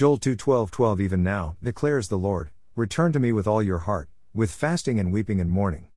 Joel 2 12 12 Even now, declares the Lord, return to me with all your heart, with fasting and weeping and mourning.